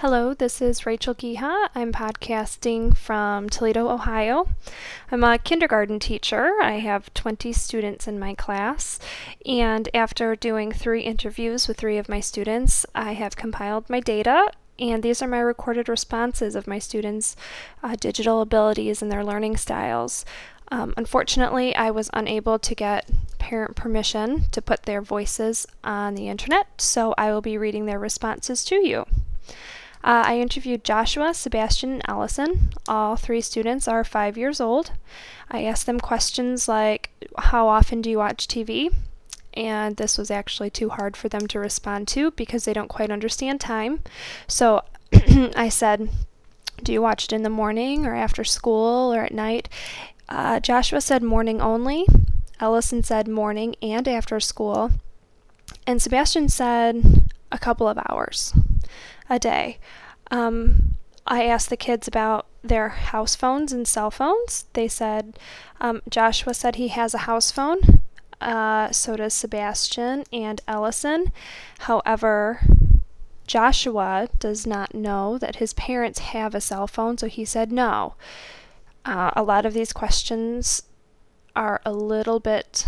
Hello, this is Rachel Giha. I'm podcasting from Toledo, Ohio. I'm a kindergarten teacher. I have 20 students in my class, and after doing three interviews with three of my students, I have compiled my data. And these are my recorded responses of my students' uh, digital abilities and their learning styles. Um, unfortunately, I was unable to get parent permission to put their voices on the internet, so I will be reading their responses to you. Uh, I interviewed Joshua, Sebastian, and Allison. All three students are five years old. I asked them questions like, How often do you watch TV? And this was actually too hard for them to respond to because they don't quite understand time. So I said, Do you watch it in the morning or after school or at night? Uh, Joshua said morning only. Allison said morning and after school. And Sebastian said a couple of hours a day. Um, I asked the kids about their house phones and cell phones. They said um, Joshua said he has a house phone. Uh, so does Sebastian and Allison. However, Joshua does not know that his parents have a cell phone, so he said no. Uh, a lot of these questions are a little bit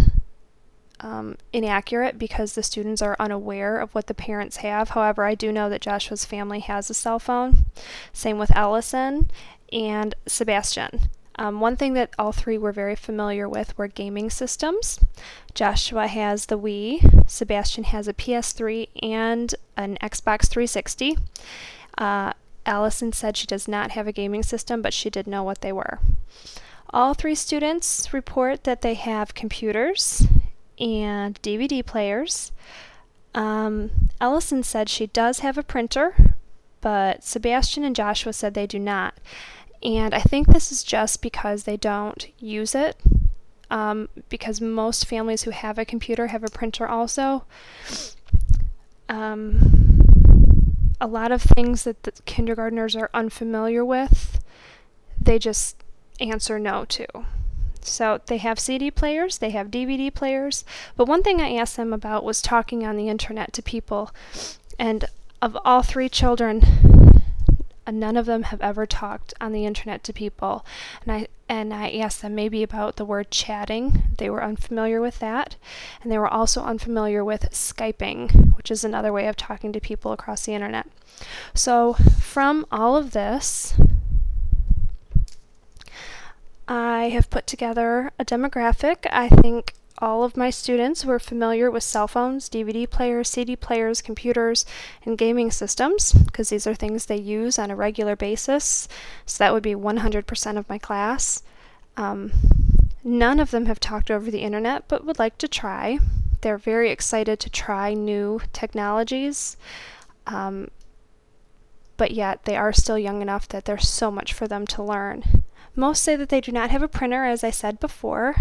um, inaccurate because the students are unaware of what the parents have. However, I do know that Joshua's family has a cell phone. Same with Allison and Sebastian. Um, one thing that all three were very familiar with were gaming systems. Joshua has the Wii, Sebastian has a PS3 and an Xbox 360. Uh, Allison said she does not have a gaming system, but she did know what they were. All three students report that they have computers and DVD players. Um, Allison said she does have a printer, but Sebastian and Joshua said they do not. And I think this is just because they don't use it. Um, because most families who have a computer have a printer also. Um, a lot of things that the kindergartners are unfamiliar with, they just answer no to. So they have CD players, they have DVD players. But one thing I asked them about was talking on the internet to people. And of all three children, none of them have ever talked on the internet to people. And I and I asked them maybe about the word chatting. They were unfamiliar with that. And they were also unfamiliar with Skyping, which is another way of talking to people across the internet. So, from all of this, I have put together a demographic. I think all of my students were familiar with cell phones, DVD players, CD players, computers, and gaming systems because these are things they use on a regular basis. So that would be 100% of my class. Um, none of them have talked over the internet but would like to try. They're very excited to try new technologies. Um, but yet they are still young enough that there's so much for them to learn. Most say that they do not have a printer, as I said before,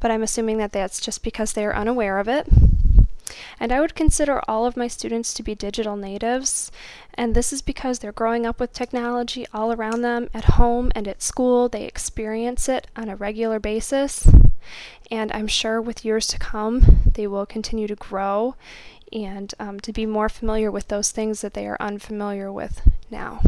but I'm assuming that that's just because they are unaware of it. And I would consider all of my students to be digital natives, and this is because they're growing up with technology all around them at home and at school. They experience it on a regular basis, and I'm sure with years to come, they will continue to grow and um, to be more familiar with those things that they are unfamiliar with now.